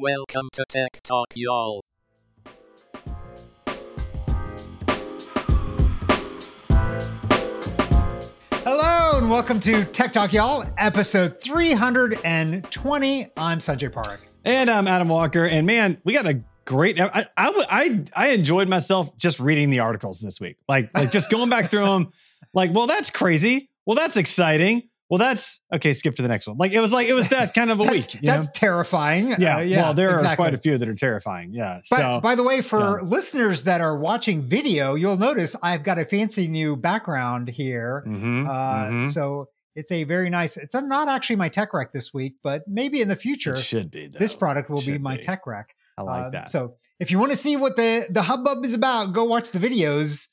Welcome to Tech Talk, y'all. Hello and welcome to Tech Talk, y'all, episode 320. I'm Sanjay Parekh. And I'm Adam Walker. And man, we got a great. I I I enjoyed myself just reading the articles this week. Like like just going back through them. Like, well, that's crazy. Well, that's exciting. Well, that's okay. Skip to the next one. Like it was like it was that kind of a That's, week. that's know? terrifying. yeah, Uh, yeah. Well, there exactly. are quite a few that are terrifying. Yeah. But, so by the way, for yeah. listeners that are watching video, you'll notice I've got a fancy new background here. mhm, Uh, mhm. So it's a very nice. It's not actually my tech rec this week, but maybe in the future, it should be. Though. this product will be my tech rec. I like Uh, that. So if you want to see what the the hubbub is about, go watch the videos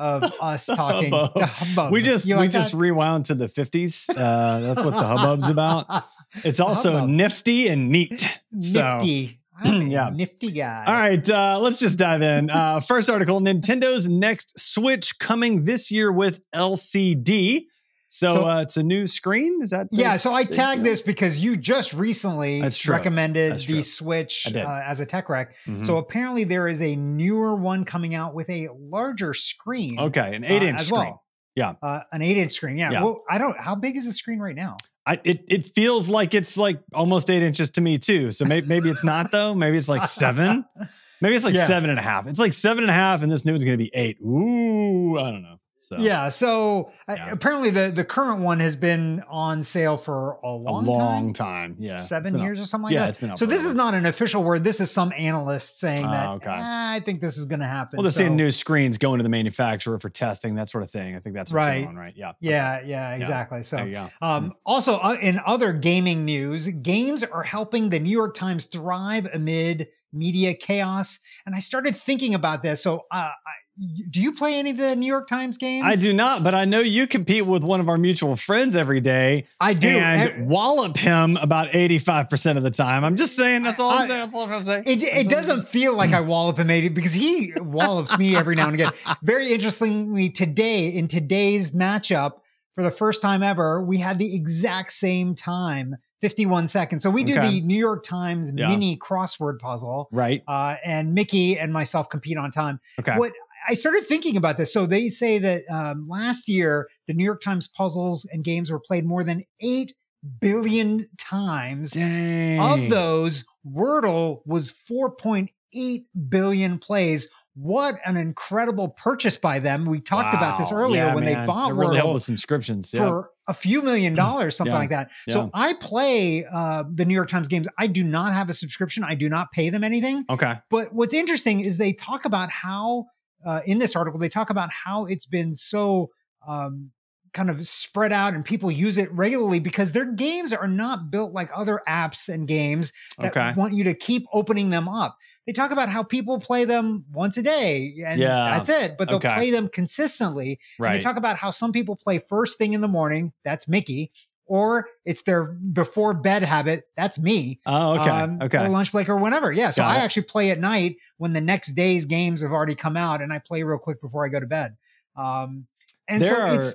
of us talking. Hubbub. We just You we like just that? rewound to the 50s. Uh, that's what the hubbub's about. It's also hubbub. nifty and neat. So nifty. Yeah. nifty guy. All right, uh, let's just dive in. Uh, first article Nintendo's next Switch coming this year with LCD. So, So- uh, it's a new screen. Is that? the- Yeah, so I tagged this because you just recently recommended the. Switch uh, as a tech rec. Mhm. So apparently there is a newer one coming out with a larger screen. okay, an eight uh, inch as screen. well. Yeah. Uh, an eight inch screen. Yeah. Yeah. Well, I don't. How big is the screen right now? I, it it feels like it's like almost eight inches to me too. So maybe maybe it's not though. Maybe it's like seven. Maybe it's like Yeah. seven and a half. It's like seven and a half, and this new one's going to be eight. Ooh, I don't know. So Yeah. So uh, Yeah. apparently the the current one has been on sale for a long a long, time. time. Yeah, Seven years or something like yeah, that. it's been So this is not an official word. This is some analyst saying Oh, that okay. "Ah, I think this is going to happen. Well, they're So- seeing new screens going to the manufacturer for testing, that sort of thing. I think that's what's Right. going on, right? Yeah. Yeah, yeah, exactly. There So. Um, also, uh, in other gaming news, games are helping the New York Times thrive amid media chaos. And I started thinking about this. So, uh, I, do you play any of the New York Times games? I do not, but I know you compete with one of our mutual friends every day I do. and Eh, wallop him about 85% of the time. I'm just saying, that's all I'm saying. That's all I'm saying. It, it doesn't feel like I wallop him 80 because he wallops me every now and again. Very interestingly, today, in today's matchup, for the first time ever, we had the exact same time, 51 seconds. So we do Okay. the New York Times Yeah. mini crossword puzzle. Right. uh, and Mickey and myself compete on time. Okay. What I started thinking about this. So they say that um, last year the New York Times puzzles and games were played more than eight billion times. Dang. Of those, Wordle was 4.8 billion plays. What an incredible purchase by them. We talked about this earlier Yeah, when man. they bought really Wordle with subscriptions. Yeah. for a few million dollars, something Yeah. like that. So I play uh, the New York Times games. I do not have a subscription. I do not pay them anything. okay. But what's interesting is they talk about how, uh, in this article, they talk about how it's been so um, kind of spread out and people use it regularly because their games are not built like other apps and games that Okay. want you to keep opening them up. They talk about how people play them once a day and Yeah. that's it, but they'll Okay. play them consistently. And they talk about how some people play first thing in the morning, that's Mickey, or it's their before bed habit, that's me oh, okay. um, okay. or lunch break or whenever. Yeah. So Got I it. actually play at night when the next day's games have already come out, and I play real quick before I go to bed. Um, and there so are. it's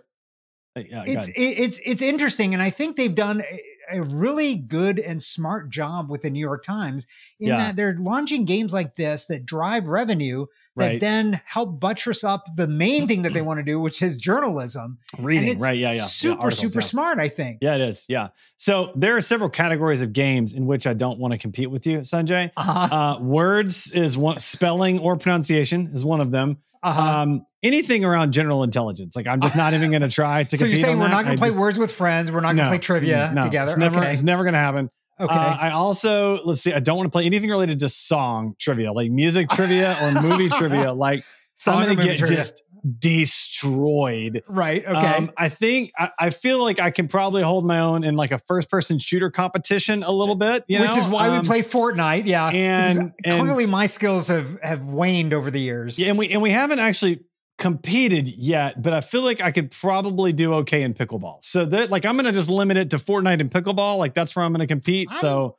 yeah, go it's it, it's it's interesting, and I think they've done a, really good and smart job with the New York Times in Yeah. that they're launching games like this that drive revenue that right. then help buttress up the main thing that they want to do, which is journalism. Reading. and it's right. Yeah. Yeah. Yeah, super articles, super yeah. smart. I think. Yeah, it is. Yeah. So there are several categories of games in which I don't want to compete with you, Sanjay. Uh-huh. Uh, words is one, spelling or pronunciation is one of them. Uh-huh. Um, anything around general intelligence, like I'm just not even going to try to. so you're saying we're that. not going to play just- words with friends. We're not going to No, play trivia no, together. It's never, okay. it's never going to happen. okay. Uh, I also let's see. I don't want to play anything related to song trivia, like music trivia or movie trivia. Like Song I'm going to get trivia. just destroyed. right. Okay. Um, I think I, I feel like I can probably hold my own in like a first person shooter competition a little bit. You Which know? is why Um, we play Fortnite. Yeah. and- and- clearly my skills have have waned over the years. Yeah, and we and we haven't actually competed yet, but I feel like I could probably do okay in pickleball. So that like I'm gonna just limit it to Fortnite and pickleball. Like that's where I'm gonna compete. I'm- so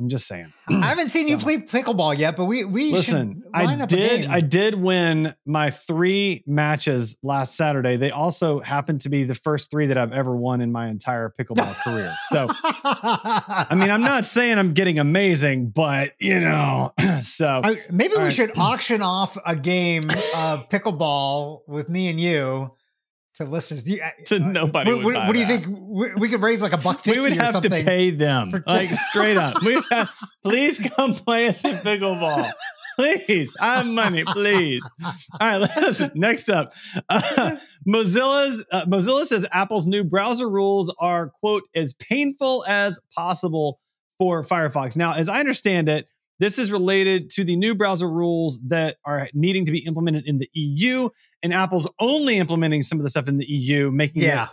I'm just saying. I haven't seen you So- play pickleball yet, but we we Listen, should line I did. I did win my three matches last Saturday. They also happened to be the first three that I've ever won in my entire pickleball career. So I mean, I'm not saying I'm getting amazing, but you know, so I- maybe we right. should auction off a game of pickleball with me and you to listeners. You- to nobody. what, what- what do you think? We, we could raise like a buck fifty We would or have something. to pay them, for- like straight up. We have, please come play us in pickleball. Please, I have money, please. All right, listen. Next up, uh, Mozilla's uh, Mozilla says Apple's new browser rules are quote as painful as possible for Firefox. Now, as I understand it, this is related to the new browser rules that are needing to be implemented in the EU, and Apple's only implementing some of the stuff in the EU, making Yeah. it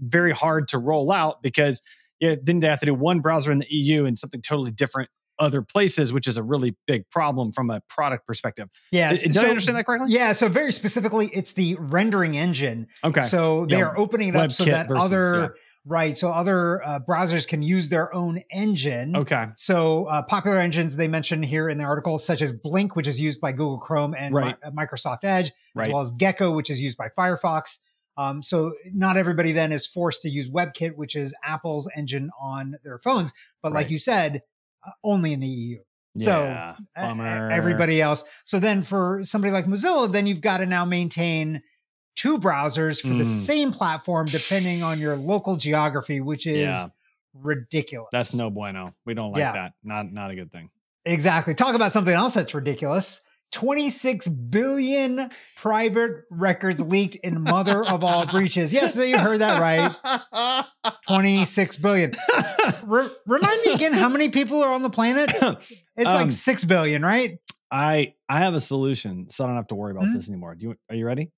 very hard to roll out because yeah, then they have to do one browser in the EU and something totally different other places, which is a really big problem from a product perspective. Yeah. Did, did I understand that correctly? Yeah. So very specifically, it's the rendering engine. Okay. So they Yeah. are opening it up so that versus- other. Right, so other uh, browsers can use their own engine. okay. So uh, popular engines they mentioned here in the article, such as Blink, which is used by Google Chrome and Right. Mi- uh, Microsoft Edge, Right. as well as Gecko, which is used by Firefox. Um, so not everybody then is forced to use WebKit, which is Apple's engine on their phones. But like you said, uh, only in the EU. So, yeah. Bummer. everybody else. So then for somebody like Mozilla, then you've got to now maintain two browsers for the Mm. same platform, depending on your local geography, which is Yeah. ridiculous. That's no bueno. We don't like Yeah. that. Not not a good thing. Exactly. Talk about something else that's ridiculous. 26 billion private records leaked in mother of all breaches. Yes, you heard that right. 26 billion. Re- remind me again how many people are on the planet? It's Um, like 6 billion, right? I I have a solution, so I don't have to worry about Mhm. this anymore. Do you are you ready?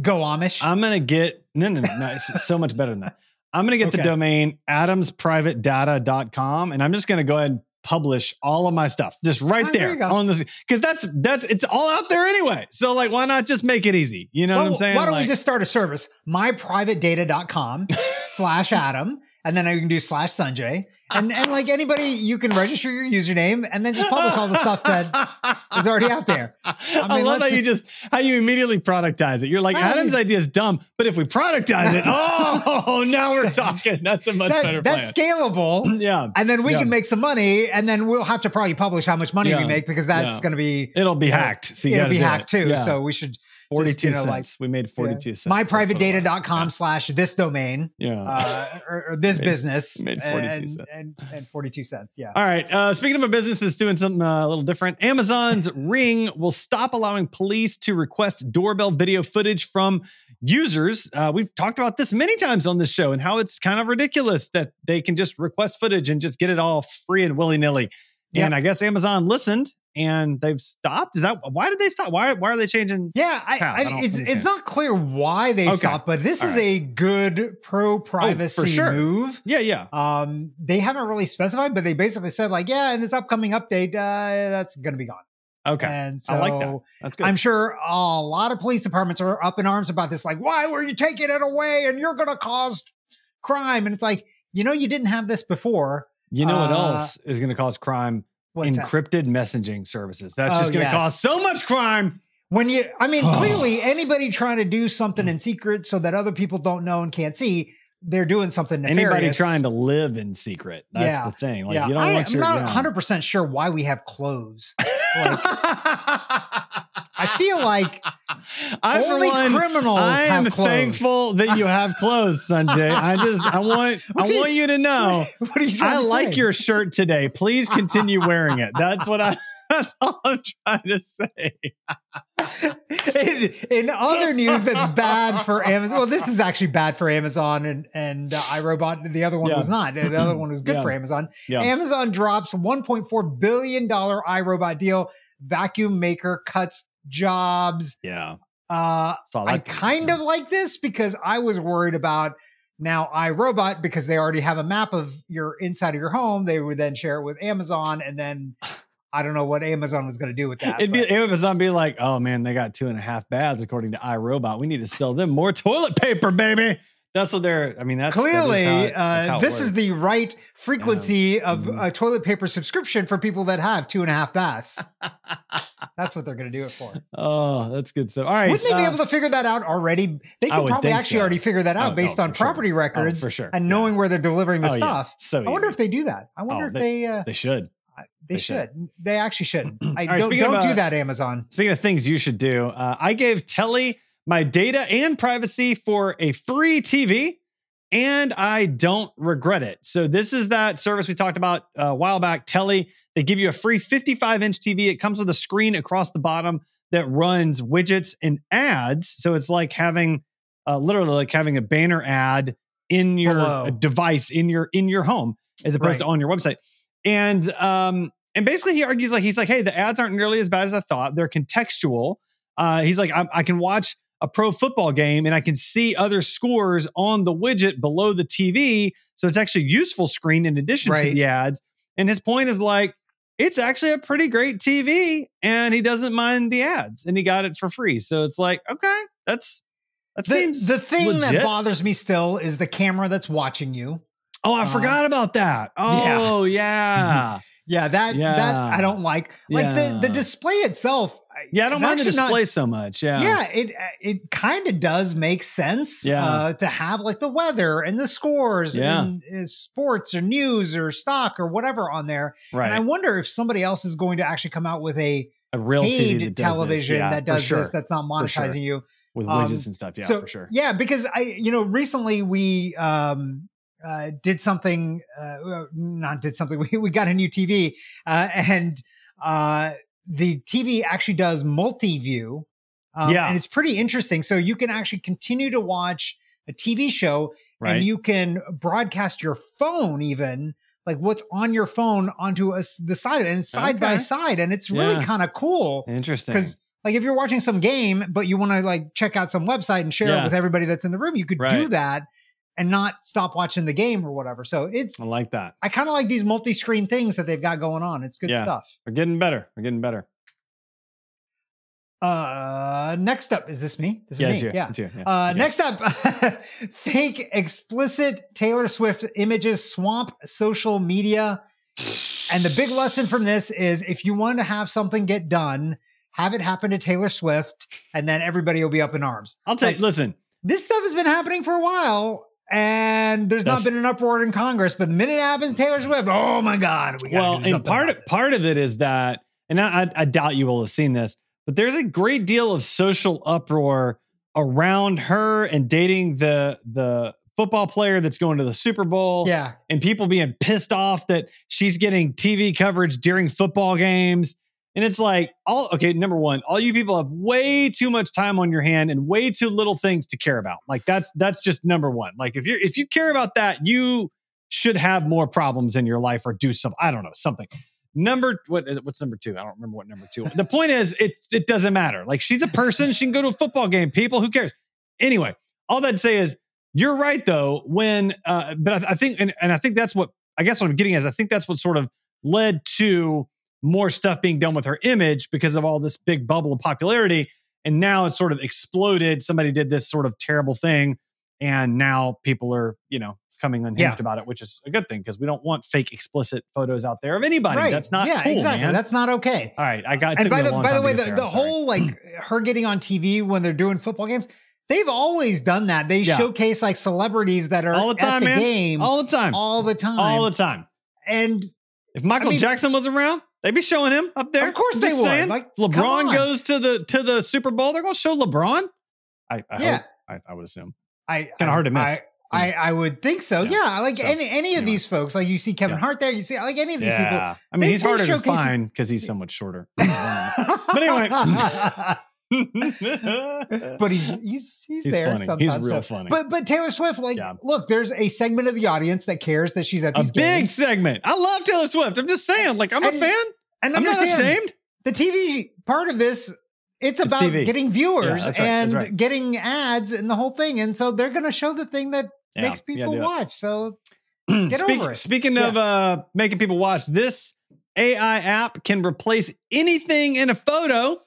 Go Amish. I'm gonna get no no no no. It's so much better than that. I'm gonna get the domain adamsprivatedata.com and I'm just gonna go ahead and publish all of my stuff just right Ah, there there, on this because that's that's it's all out there anyway. So like why not just make it easy? You know what I'm saying? Why don't Like- we just start a service? myprivatedata.com slash Adam. And then I can do slash Sanjay. And and like anybody, you can register your username and then just publish all the stuff that is already out there. I, mean, love how let's you just how you immediately productize it. You're like I Adam's mean- idea is dumb, but if we productize it, oh, now we're talking. That's a much That- better that's scalable. yeah, And then we Yeah. can make some money, and then we'll have to probably publish how much money Yeah. we make because that's Yeah. going to be it'll be hacked. So you it'll be hacked it. too. So we should 42 you know, cents. like- we made 42 cents. myprivatedata.com slash this domain what it was. Yeah. uh, or, or this Made- business made 42 and, cents. and, and 42 cents. Yeah. All right. Uh, speaking of a business that's doing something uh, a little different, Amazon's Ring will stop allowing police to request doorbell video footage from users. Uh, we've talked about this many times on this show and how it's kind of ridiculous that they can just request footage and just get it all free and willy nilly. Yep. And I guess Amazon listened and they've stopped. Is that why did they stop? Why why are they changing? Yeah, I. I I, it's it's not clear why they Okay. stopped, but this All is right. a good pro privacy Oh, sure. move. Yeah, yeah. Um, they haven't really specified, but they basically said like, yeah, in this upcoming update, uh, that's going to be gone. Okay. And so I like that. That's good. I'm sure a lot of police departments are up in arms about this. Like, why were you taking it away? And you're going to cause crime. And it's like, you know, you didn't have this before. You know what uh, else is going to cause crime? What's that? Encrypted messaging services. That's Oh, just going to yes. cause so much crime. When you, I mean, clearly anybody trying to do something in secret so that other people don't know and can't see, they're doing something nefarious. Anybody trying to live in secret. That's Yeah. the thing. Like yeah, you don't I, want am your not yeah. 100 percent sure why we have clothes. Like, I feel like I only one, criminals I am have clothes. thankful that you have clothes, Sanjay. I just I want I want you to know What are you I like say? your shirt today. Please continue wearing it. That's what I that's all I'm trying to say. in, in other news that's bad for Amazon. Well, this is actually bad for Amazon and and uh, iRobot. The other one Yeah. was not. The other one was good Yeah. for Amazon. Yeah. Amazon drops 1.4 billion dollar iRobot deal. Vacuum maker cuts jobs. Yeah. Uh, Saw I that. kind of like this because I was worried about now iRobot because they already have a map of your inside of your home. They would then share it with Amazon, and then I don't know what Amazon was going to do with that. It'd be but- Amazon be like, oh man, they got two and a half baths according to iRobot. We need to sell them more toilet paper, baby. That's what they're. I mean, that's that is Clearly, how that's uh, this is the right frequency of Mhm. a toilet paper subscription for people that have two and a half baths. That's what they're going to do it for. oh, that's good stuff. All right, Wouldn't they be uh, able to figure that out already? They could probably actually so. already figure that out Oh, based oh, on sure. property Oh, records for sure, and yeah. knowing where they're delivering the Oh, yeah. stuff. So I wonder easy. if they do that. I wonder Oh, if they- they uh, they should. They, they should. should. They actually should. I right, don't, don't do uh, that, Amazon. Speaking of things you should do, uh, I gave Telly my data and privacy for a free TV, and I don't regret it. So this is that service we talked about uh, a while back. Telly, they give you a free 55 inch TV. It comes with a screen across the bottom that runs widgets and ads. So it's like having, uh, literally like having a banner ad in your uh, device in your in your home as opposed to on your website. And um, and basically he argues like he's like, hey, the ads aren't nearly as bad as I thought. They're contextual. Uh, he's like, I, I can watch a pro football game and I can see other scores on the widget below the TV. So it's actually a useful screen in addition to the ads. And his point is like, it's actually a pretty great TV and he doesn't mind the ads and he got it for free. So it's like, okay, that's that The, seems the thing that bothers me still is the camera that's watching you. Oh, I uh, forgot about that. Oh, yeah. Yeah, that that Yeah. I don't like. Like the the display itself. Yeah, I don't mind the actually not- display so much. Yeah. yeah, it it kind of does make sense Yeah. uh, to have like the weather and the scores Yeah. and uh, sports or news or stock or whatever on there. Right. And I wonder if somebody else is going to actually come out with a a real paid TV that does this. television Yeah, that does sure. this that's not For sure. monetizing you. with um, widgets and stuff. Yeah, so for sure. yeah, because I you know recently we um uh did something uh not did something we we got a new TV uh and uh the TV actually does multi-view. Um, Yeah. and it's pretty interesting. So you can actually continue to watch a TV show Right. and you can broadcast your phone even like what's on your phone onto a, the side and side by side and it's really Yeah. kind of cool Interesting. because like if you're watching some game but you want to like check out some website and share it with everybody that's in the room you could do that and not stop watching the game or whatever so it's I like that. i kind of like these multi-screen things that they've got going on it's good Yeah. stuff We're getting better. We're getting better. uh next up is this me this is yeah, me it's you. yeah It's you. Yeah. Uh, Okay. Next up, fake explicit Taylor Swift images swamp social media. And the big lesson from this is if you want to have something get done, have it happen to Taylor Swift, and then everybody will be up in arms. I'll tell you. Listen, This stuff has been happening for a while, and there's not been an uproar in Congress. But the minute it happens, Taylor Swift, oh my God, we well, and part of, part of it is that, and I, I, I doubt you will have seen this, but there's a great deal of social uproar around her and dating the the football player that's going to the Super Bowl. yeah. and people being pissed off that she's getting TV coverage during football games. And it's like, all okay, number one, all you people have way too much time on your hand and way too little things to care about. Like that's that's just number one. Like if you're if you care about that, you should have more problems in your life or do some, I don't know, something. Number what what's number two? I don't remember what number two. The point is it's it doesn't matter. Like she's a person, she can go to a football game. People, who cares? Anyway, all that to say is you're right though, when uh, but I, I think and, and I think that's what I guess what I'm getting is I think that's what sort of led to more stuff being done with her image because of all this big bubble of popularity. And now it's sort of exploded. Somebody did this sort of terrible thing. And now people are, you know, coming unhinged Yeah. about it, which is a good thing because we don't want fake explicit photos out there of anybody. Right. That's not yeah, cool, exactly. man. That's not okay. all right. I got and by the by the way, the, there, the whole like her getting on TV when they're doing football games, they've always done that. They Yeah. showcase like celebrities that are all the time, at the man. game all the time. all the time. all the time. and If Michael I mean- Jackson was around, they'd be showing him up there. Of course I'm they would. Like, LeBron goes to the to the Super Bowl. They're going to show LeBron. I, I Yeah. hope. I, I would assume. I Kinda hard to miss. I, I, hmm. I would think so. Yeah. Yeah, like So, any any of anyway. these folks, like you see Kevin Yeah. Hart there, you see like any of these people. I mean, They- he's they harder to find because he's so much shorter. but anyway. but he's he's he's, He's there funny. He's sometimes. real so- funny. But but Taylor Swift, like, Yeah. look, there's a segment of the audience that cares that she's at a these big segment. I love Taylor Swift. I'm just saying, like, I'm a fan. And I'm not ashamed. the TV part of this, it's It's about TV. getting viewers Yeah, right, and right. getting ads and the whole thing. And so they're going to show the thing that Yeah, makes people watch. So Get Speak- over it. Speaking of uh, making people watch, this AI app can replace anything in a photo,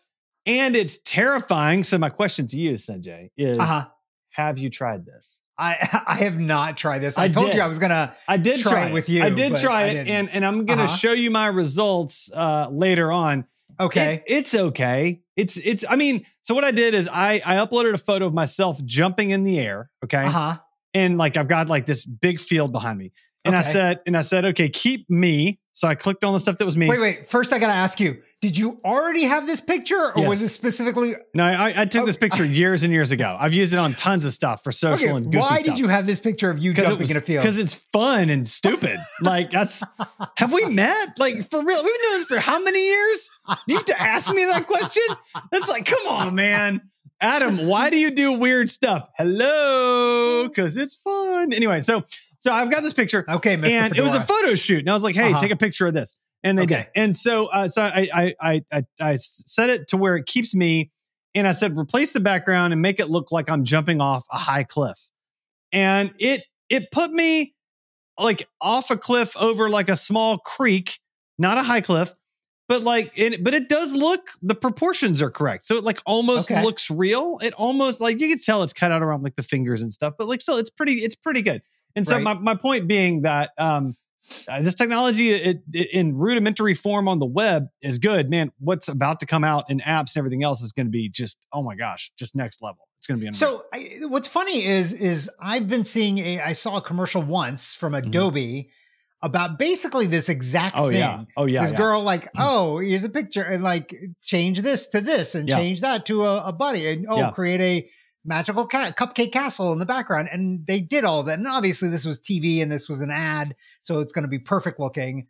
and it's terrifying. So my question to you, Sanjay, is: uh-huh. Have you tried this? I I have not tried this. I, I told did. you I was gonna. I did Try try, it it with you, I did try it, and and I'm gonna Uh-huh. show you my results uh, later on. Okay. It- it's okay. It's it's. I mean, so what I did is I I uploaded a photo of myself jumping in the air. Okay, Uh huh. and like I've got like this big field behind me, and I said and I said okay, keep me. So I clicked on the stuff that was me. Wait, wait. First, I gotta ask you: Did you already have this picture, or was Yes. it specifically? No, I, I took this Okay. picture years and years ago. I've used it on tons of stuff for social Okay, and goofy why stuff. did you have this picture of you jumping in a field? Because it's fun and stupid. like that's have we met? Like for real? We've been doing this for how many years? Do you have to ask me that question? That's like, come on, man. Adam, why do you do weird stuff? Hello, because it's fun. Anyway, so so I've got this picture, Okay, Mr. and it was a photo shoot, and I was like, hey, Uh-huh. take a picture of this, and they Okay. And so uh, so I I I I I set it to where it keeps me, and I said replace the background and make it look like I'm jumping off a high cliff, and it it put me like off a cliff over like a small creek, not a high cliff, but like it, but it does look the proportions are correct. So it like almost Okay. looks real. It almost like you can tell it's cut out around like the fingers and stuff, but like still it's pretty it's pretty good. And so Right. my, my point being that um uh, this technology it, it, in rudimentary form on the web is good, man. What's about to come out in apps and everything else is going to be just oh my gosh, just next level. It's going to be unreal. So I, what's funny is is I've been seeing a I saw a commercial once from Adobe about basically this exact Mm-hmm. oh thing. yeah, oh yeah, this yeah. girl like, oh, here's a picture, and like change this to this, and Yeah. change that to a, a buddy, and oh, create a magical ca- cupcake castle in the background, and they did all that. And obviously, this was TV, and this was an ad, so it's going to be perfect looking.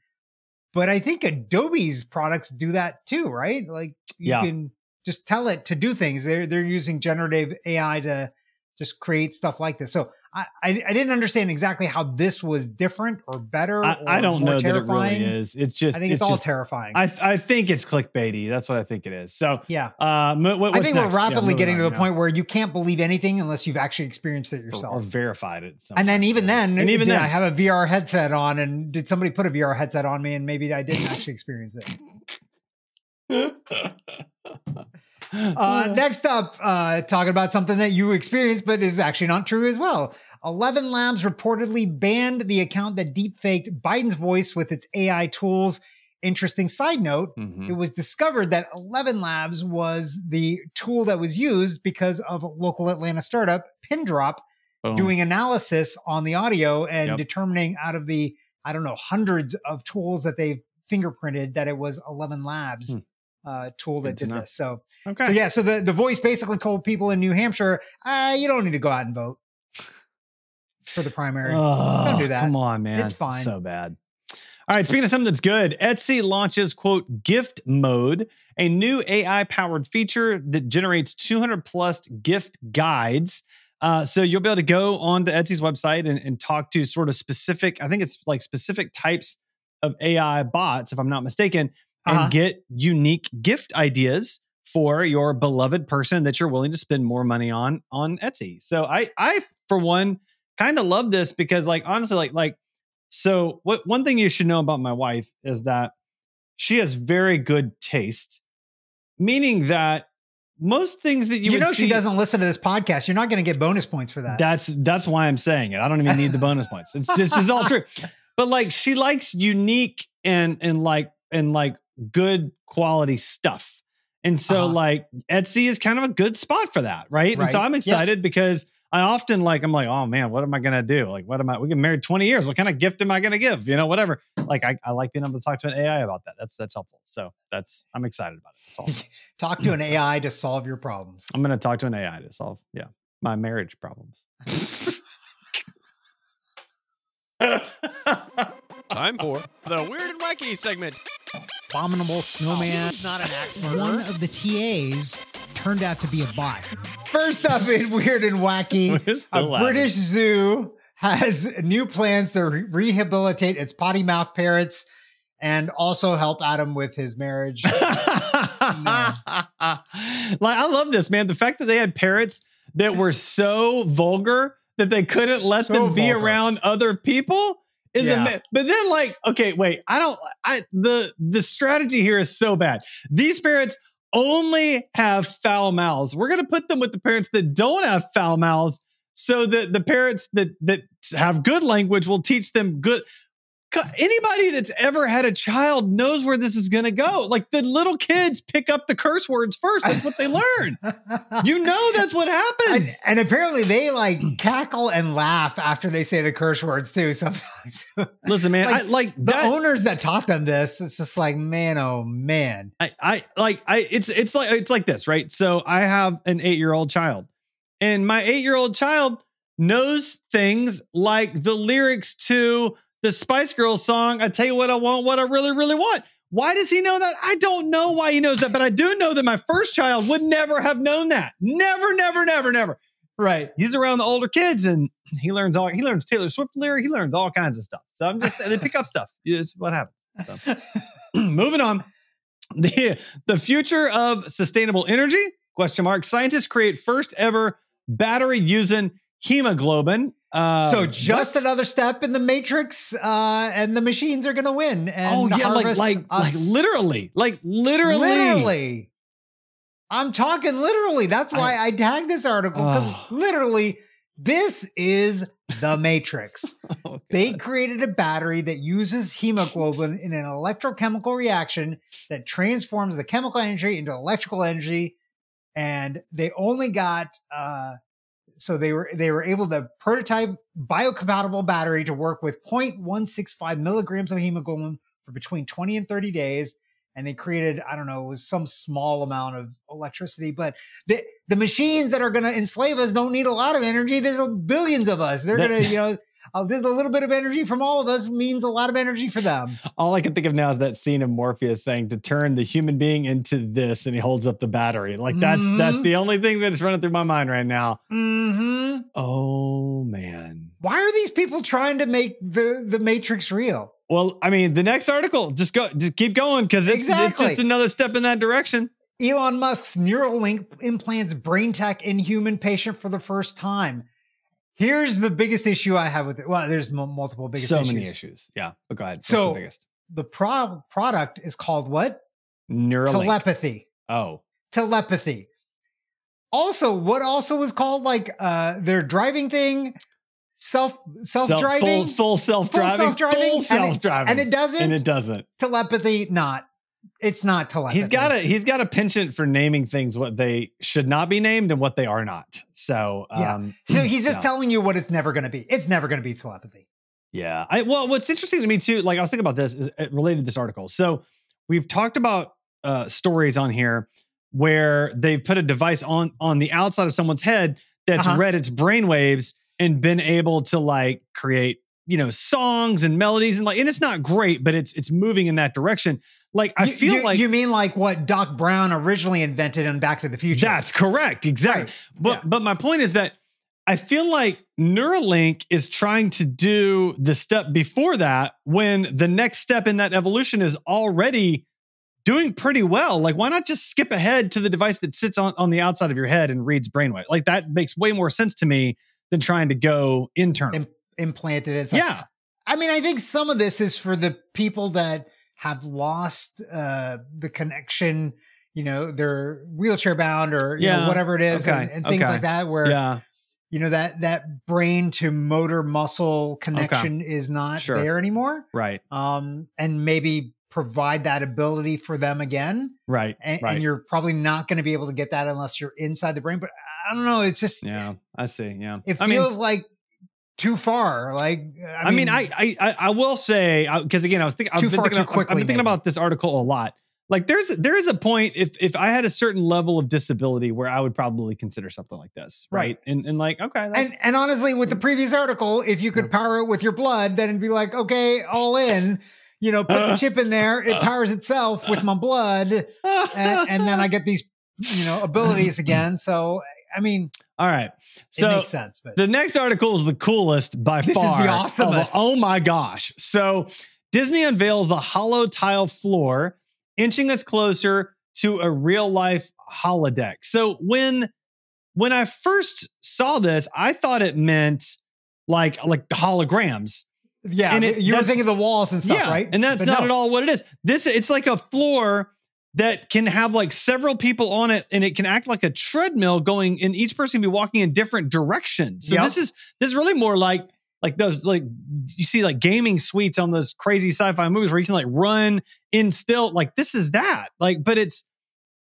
But I think Adobe's products do that too, right? Like you Yeah. can just tell it to do things. They're they're using generative AI to just create stuff like this. So I I, didn't understand exactly how this was different or better. I, or I don't more know terrifying. that it really is. It's just I think it's, all just, terrifying. I I think it's clickbaity. That's what I think it is. So yeah. uh, what, I think next? we're rapidly moving getting to the yeah. point where you can't believe anything unless you've actually experienced it yourself. or verified it. and then even then, and even then, I have a VR headset on, and did somebody put a VR headset on me, and maybe I didn't actually experience it. Uh, next up, uh, talking about something that you experienced, but is actually not true as well. ElevenLabs reportedly banned the account that deepfaked Biden's voice with its AI tools. Interesting side note: Mhm. it was discovered that ElevenLabs was the tool that was used because of a local Atlanta startup, Pindrop, Boom. doing analysis on the audio and Yep. determining out of the I don't know hundreds of tools that they've fingerprinted that it was ElevenLabs Hmm. Uh, tool that did know. this. So, okay. so yeah, so the the voice basically told people in New Hampshire, uh, you don't need to go out and vote for the primary. Oh, Don't do that. Come on, man. It's fine. So bad. All right. Speaking of something that's good, Etsy launches quote gift mode, a new AI powered feature that generates 200 plus gift guides. Uh, so you'll be able to go onto Etsy's website and, and talk to sort of specific, I think it's like specific types of AI bots, if I'm not mistaken, and Uh-huh. get unique gift ideas for your beloved person that you're willing to spend more money on on Etsy. So I I for one kind of love this because like honestly like like so what one thing you should know about my wife is that she has very good taste meaning that most things that you, You, know see, she doesn't listen to this podcast. You're not going to get bonus points for that. that's that's why I'm saying it. I don't even need the bonus points. It's just it's all true. But like she likes unique and and like and like good quality stuff. And so Uh-huh. like Etsy is kind of a good spot for that, right? And so I'm Yeah. excited because I often like I'm like, oh man, what am I gonna do? Like, what am I? We get married 20 years. What kind of gift am I gonna give? You know, whatever. Like, I, I like being able to talk to an AI about that. That's that's helpful. So that's I'm excited about it. That's all. Talk to an AI to solve your problems. I'm gonna talk to an AI to solve, yeah, my marriage problems. Time for the weird and wacky segment. Abominable snowman. He's not an axe One of the TAs turned out to be a bot. First up in weird and wacky, a laughing. British zoo has new plans to re- rehabilitate its potty mouth parrots and also help Adam with his marriage. like I love this, man. The fact that they had parrots that were so vulgar that they couldn't let So them be vulgar. around other people is Yeah. ama- But then, like, okay, wait, I don't. I the the strategy here is so bad. These parents only have foul mouths. We're gonna put them with the parents that don't have foul mouths. so that the parents that that have good language will teach them good. Anybody that's ever had a child knows where this is going to go. Like the little kids pick up the curse words first. That's what they learn. You know that's what and, happens. and apparently they like cackle and laugh after they say the curse words too sometimes. Listen, man, like, I like the that. owners that taught them this, it's just like, man, oh man. I, I like I it's it's like it's like this, right? So I have an eight year old child, and my eight year old child knows things like the lyrics to the Spice Girls song. I tell you what I want, what I really, really want. Why does he know that? I don't know why he knows that, but I do know that my first child would never have known that. Never, never, never, never. Right. He's around the older kids and he learns all he learns Taylor Swift lyric, he learns all kinds of stuff. So I'm just they pick up stuff. It's what happens. So. Moving on. The, the future of sustainable energy? Question mark. Scientists create first ever battery using hemoglobin. Uh, so just another step in the matrix, uh, and the machines are gonna win. And oh yeah, like like like literally, like literally, literally. I'm talking literally. That's why I, tagged this article because Oh. literally, this is the Matrix. Oh, they created a battery that uses hemoglobin in an electrochemical reaction that transforms the chemical energy into electrical energy. And they only got uh so they were they were able to prototype biocompatible battery to work with 0.165 milligrams of hemoglobin for between 20 and 30 days. And they created, I don't know, it was some small amount of electricity, but the the machines that are going to enslave us don't need a lot of energy. There's billions of us. They're going to, you know, uh, there's a little bit of energy from all of us means a lot of energy for them. all I can think of now is that scene of Morpheus saying to turn the human being into this, and he holds up the battery. Like that's that's Mhm. the only thing that's running through my mind right now. Mm-hmm. Oh man. Why are these people trying to make the the Matrix real? Well, I mean, the next article, just go, just keep going because it's, it's just another step in that direction. Elon Musk's Neuralink implants brain tech in human patient for the first time. Here's the biggest issue I have with it. Well, there's m- multiple biggest so issues. many issues. Yeah, but go ahead. What's So- the biggest The pro- product is called what? Neuralink. Telepathy. oh, Telepathy. Also, what also was called like uh their driving thing, self self driving, full, full self driving, full self-driving, full and self driving, and it doesn't. and it doesn't. telepathy, not. It's not telepathy. He's got a he's got a penchant for naming things what they should not be named and what they are not. So Yeah. um, So he's just yeah. telling you what it's never going to be. It's never going to be telepathy. Yeah. I well, what's interesting to me too, like I was thinking about this is uh, related to this article. So we've talked about uh stories on here where they've put a device on on the outside of someone's head that's Uh-huh. read its brainwaves and been able to like create, you know, songs and melodies and like and it's not great, but it's it's moving in that direction. Like I You- feel you, like you mean like what Doc Brown originally invented in Back to the Future. that's correct. Exactly. Right. But Yeah. but my point is that I feel like Neuralink is trying to do the step before that when the next step in that evolution is already doing pretty well. Like, why not just skip ahead to the device that sits on, on the outside of your head and reads brainwave? Like that makes way more sense to me than trying to go internal. Im- implanted inside. yeah. I mean, I think some of this is for the people that have lost uh, the connection. You know, they're wheelchair bound or you know, whatever it is, Okay. and, and things Okay. like that. Where Yeah. you know that that brain to motor muscle connection is not Sure. there anymore. Right. Um, and maybe provide that ability for them again. Right. And, right. and you're probably not going to be able to get that unless you're inside the brain. But I don't know. It's just yeah. I see. Yeah. it I mean, feels like too far. Like I, I mean, I, I I I will say uh, because again, I was thinking I've been far, thinking, too I've been thinking about this article a lot. Like there's there is a point if if I had a certain level of disability where I would probably consider something like this, right? Right. And and like okay, that- and and honestly, with the mm. previous article, if you could power it with your blood, then it'd be like, okay, all in. You know, put the chip in there, it powers itself with my blood, and, and then I get these, you know, abilities again. So, I mean, all right. it So makes sense. But the next article is the coolest by This is the far. awesomest. Of- oh my gosh! So Disney unveils the HoloTile floor, inching us closer to a real life holodeck. So when when I first saw this, I thought it meant like like the holograms. yeah, and it- you were thinking the walls and stuff, yeah, right? And that's But not no. at all what it is. This it's like a floor that can have like several people on it and it can act like a treadmill going and each person can be walking in different directions. So Yep. this is this is really more like like those like you see like gaming suites on those crazy sci-fi movies where you can like run in still like this is that. Like but it's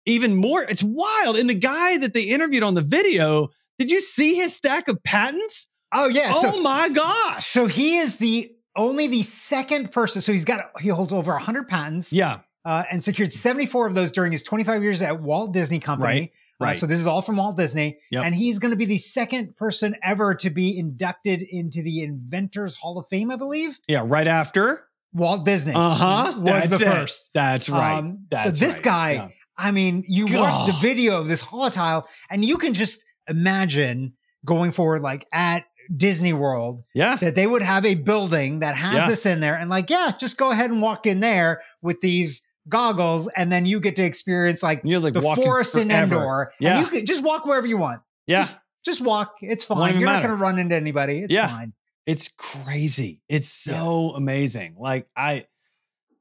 even more it's wild. And the guy that they interviewed on the video, did you see his stack of patents? Oh yeah. oh so my gosh. so he is the only the second person. So he's got he holds over hundred patents. Yeah, uh, and secured 74 of those during his 25 years at Walt Disney Company. Right, Uh, right. so this is all from Walt Disney. Yep. And he's going to be the second person ever to be inducted into the Inventors Hall of Fame, I believe. yeah, right after. Walt Disney Uh-huh. was the That's it. first. That's right. Um, That's so this right. guy, Yeah. I mean, you watch the video of this holotile and you can just imagine going forward, like at Disney World, Yeah. that they would have a building that has Yeah. this in there and like, yeah, just go ahead and walk in there with these goggles and then you get to experience like You're like the forest in. Endor. Yeah. And you can just walk wherever you want. Yeah. Just, just walk. It's fine. You're not going to run into anybody. It's Yeah. fine. It's crazy. It's so amazing. Like I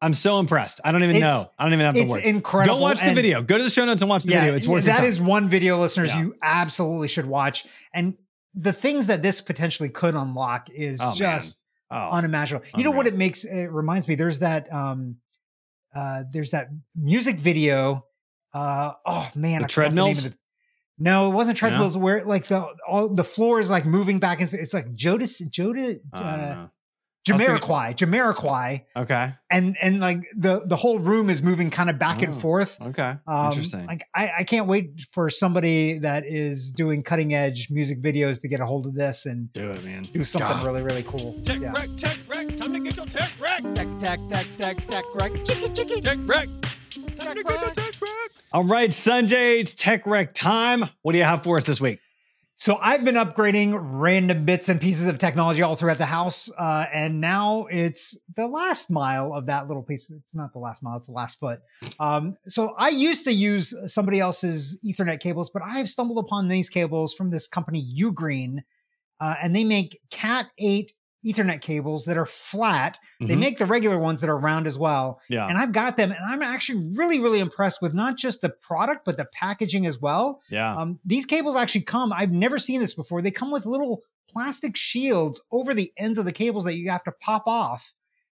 I'm so impressed. I don't even It's- know. I don't even have the It's words. incredible. Go watch the and- video. Go to the show notes and watch the video. It's worth that is one video, listeners, Yeah. you absolutely should watch. And the things that this potentially could unlock is Oh, just oh, unimaginable. You know what it makes? It reminds me. There's that. um uh There's that music video. Uh oh man, The I forgot treadmills? of the- no, it wasn't treadmills. Where like the all the floor is like moving back and forth. It's like Jodis, Joda, I don't uh, know. I was thinking- Jamiroquai, Jamiroquai, Okay. and and like the the whole room is moving kind of back and Oh. forth. Okay. Um, Interesting. Like I, I can't wait for somebody that is doing cutting edge music videos to get a hold of this and Do it, man. do something God. really really cool. Tech Yeah. wreck, tech wreck, time to get your tech wreck. Tech, tech, tech, tech, tech, right? Chicky, chicky. Tech wreck. Time to tech wreck. All right, Sanjay, it's Tech Rec time. What do you have for us this week? So I've been upgrading random bits and pieces of technology all throughout the house, uh, and now it's the last mile of that little piece. It's not the last mile; it's the last foot. Um, so I used to use somebody else's Ethernet cables, but I have stumbled upon these cables from this company Ugreen, uh, and they make Cat eight Ethernet cables that are flat. They Mhm. make the regular ones that are round as well. Yeah. And I've got them, and I'm actually really, really impressed with not just the product, but the packaging as well. yeah. Um, these cables actually come, I've never seen this before. They come with little plastic shields over the ends of the cables that you have to pop off,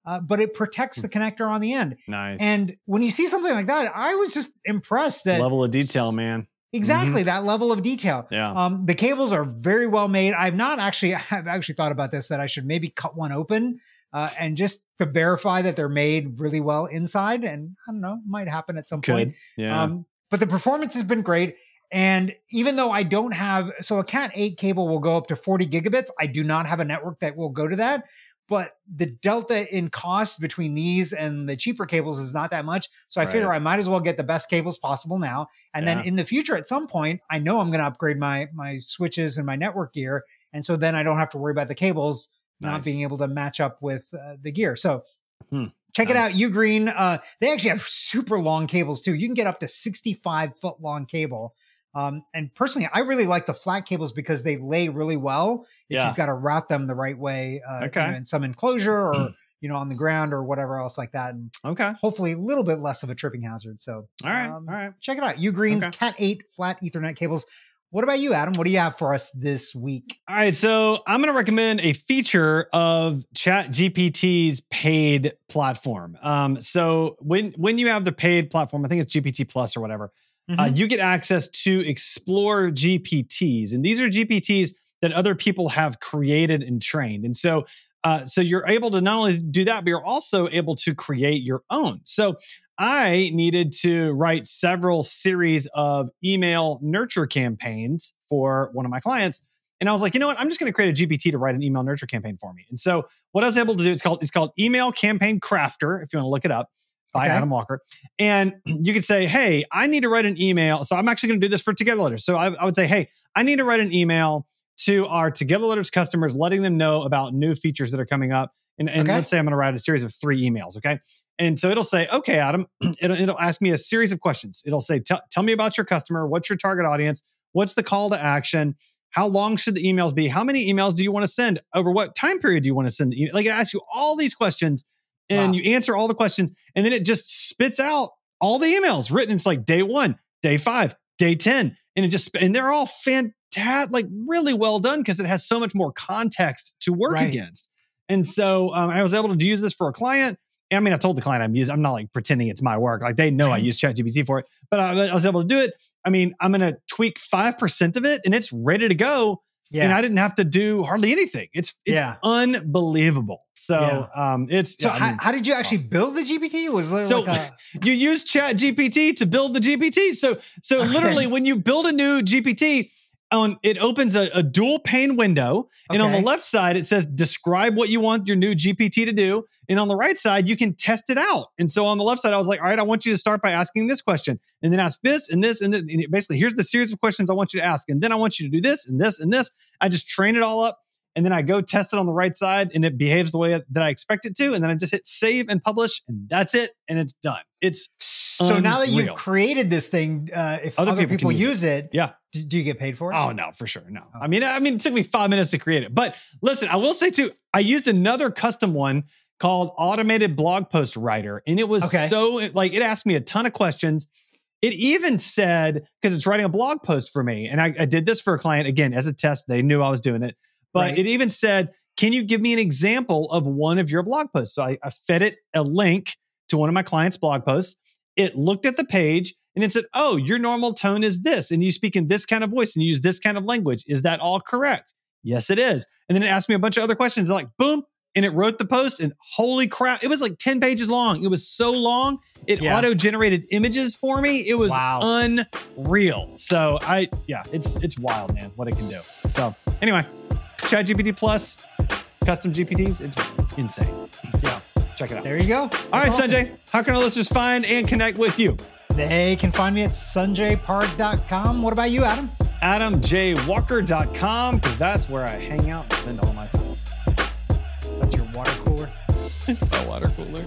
uh, but it protects the connector on the end. nice. And when you see something like that, I was just impressed that level of detail, man. Exactly that level of detail. Yeah. Um, the cables are very well made. I've not actually, I've actually thought about this that I should maybe cut one open uh, and just to verify that they're made really well inside. And I don't know, might happen at some point. Yeah. Um, but the performance has been great. And even though I don't have, so a Cat 8 cable will go up to 40 gigabits. I do not have a network that will go to that. But the delta in cost between these and the cheaper cables is not that much. So I figure I might as well get the best cables possible now. And then in the future, at some point, I know I'm going to upgrade my my switches and my network gear. And so then I don't have to worry about the cables not being able to match up with uh, the gear. So Hmm. check it out, Nice. Ugreen. Uh, they actually have super long cables too. You can get up to 65 foot long cable. Um, and personally, I really like the flat cables because they lay really well if Yeah. you've got to route them the right way uh, you Okay. know, in some enclosure or you know on the ground or whatever else like that. And okay. hopefully a little bit less of a tripping hazard. So All right. um, all right. check it out. Ugreen's Okay. Cat 8 flat Ethernet cables. What about you, Adam? What do you have for us this week? All right, so I'm going to recommend a feature of ChatGPT's paid platform. Um, so when when you have the paid platform, I think it's GPT Plus or whatever, uh, Mhm. you get access to explore GPTs, and these are GPTs that other people have created and trained, and so. Uh, so you're able to not only do that, but you're also able to create your own. So I needed to write several series of email nurture campaigns for one of my clients. And I was like, you know what? I'm just going to create a GPT to write an email nurture campaign for me. And so what I was able to do, it's called, it's called Email Campaign Crafter, if you want to look it up by Okay. Adam Walker. And you could say, hey, I need to write an email. So I'm actually going to do this for TogetherLetters. So I, I would say, hey, I need to write an email to our TogetherLetters customers, letting them know about new features that are coming up. And, and Okay. let's say I'm going to write a series of three emails. Okay. And so it'll say, okay, Adam, it'll, it'll ask me a series of questions. It'll say, tell, tell me about your customer. What's your target audience? What's the call to action? How long should the emails be? How many emails do you want to send? Over what time period do you want to send the email? Like it asks you all these questions and Wow. you answer all the questions and then it just spits out all the emails written. It's like day one, day five, day 10. And it just, and they're all fantastic, like really well done because it has so much more context to work Right. against. And so um, I was able to use this for a client. I mean, I told the client I'm using, I'm not like pretending it's my work. Like they know I use ChatGPT for it, but I, I was able to do it. I mean, I'm going to tweak 5% of it and it's ready to go. Yeah. And I didn't have to do hardly anything. It's, it's Yeah. unbelievable. So um, it's, so yeah, I how, mean, how did you actually build the GPT? Was So- like a, you use chat gpt to build the gpt so so Okay. literally when you build a new gpt on it opens a, a dual pane window and on the left side it says describe what you want your new gpt to do and on the right side you can test it out and so on the left side i was like all right i want you to start by asking this question and then ask this and this and, this. and basically here's the series of questions i want you to ask and then i want you to do this and this and this i just train it all up and then I go test it on the right side and it behaves the way that I expect it to. And then I just hit save and publish and that's it. And it's done. It's so now that you've created this thing, uh, if Other other, people people, use use it, yeah. do, do you get paid for it? Oh no, for sure. No. Oh. I mean, I mean, it took me five minutes to create it. But listen, I will say too, I used another custom one called Automated Blog Post Writer. And it was Okay. so like it asked me a ton of questions. It even said, because it's writing a blog post for me, and I, I did this for a client again as a test. They knew I was doing it. But Right. it even said, Can you give me an example of one of your blog posts? So I, I fed it a link to one of my clients' blog posts. It looked at the page and it said, Oh, your normal tone is this, and you speak in this kind of voice and you use this kind of language. Is that all correct? Yes, it is. And then it asked me a bunch of other questions, And like boom, and it wrote the post. And holy crap, it was like 10 pages long. It was so long. It Yeah. auto generated images for me. It was Wow. unreal. So I, yeah, it's it's wild, man, what it can do. So anyway, ChatGPT Plus, custom GPTs. It's insane. Yeah. Check it out. There you go. That's All right, awesome. Sanjay, how can our listeners find and connect with you? They can find me at sanjayparekh.com. What about you, Adam? AdamJWalker.com, because that's where I hang out and spend all my time. That's your water cooler? it's my water cooler.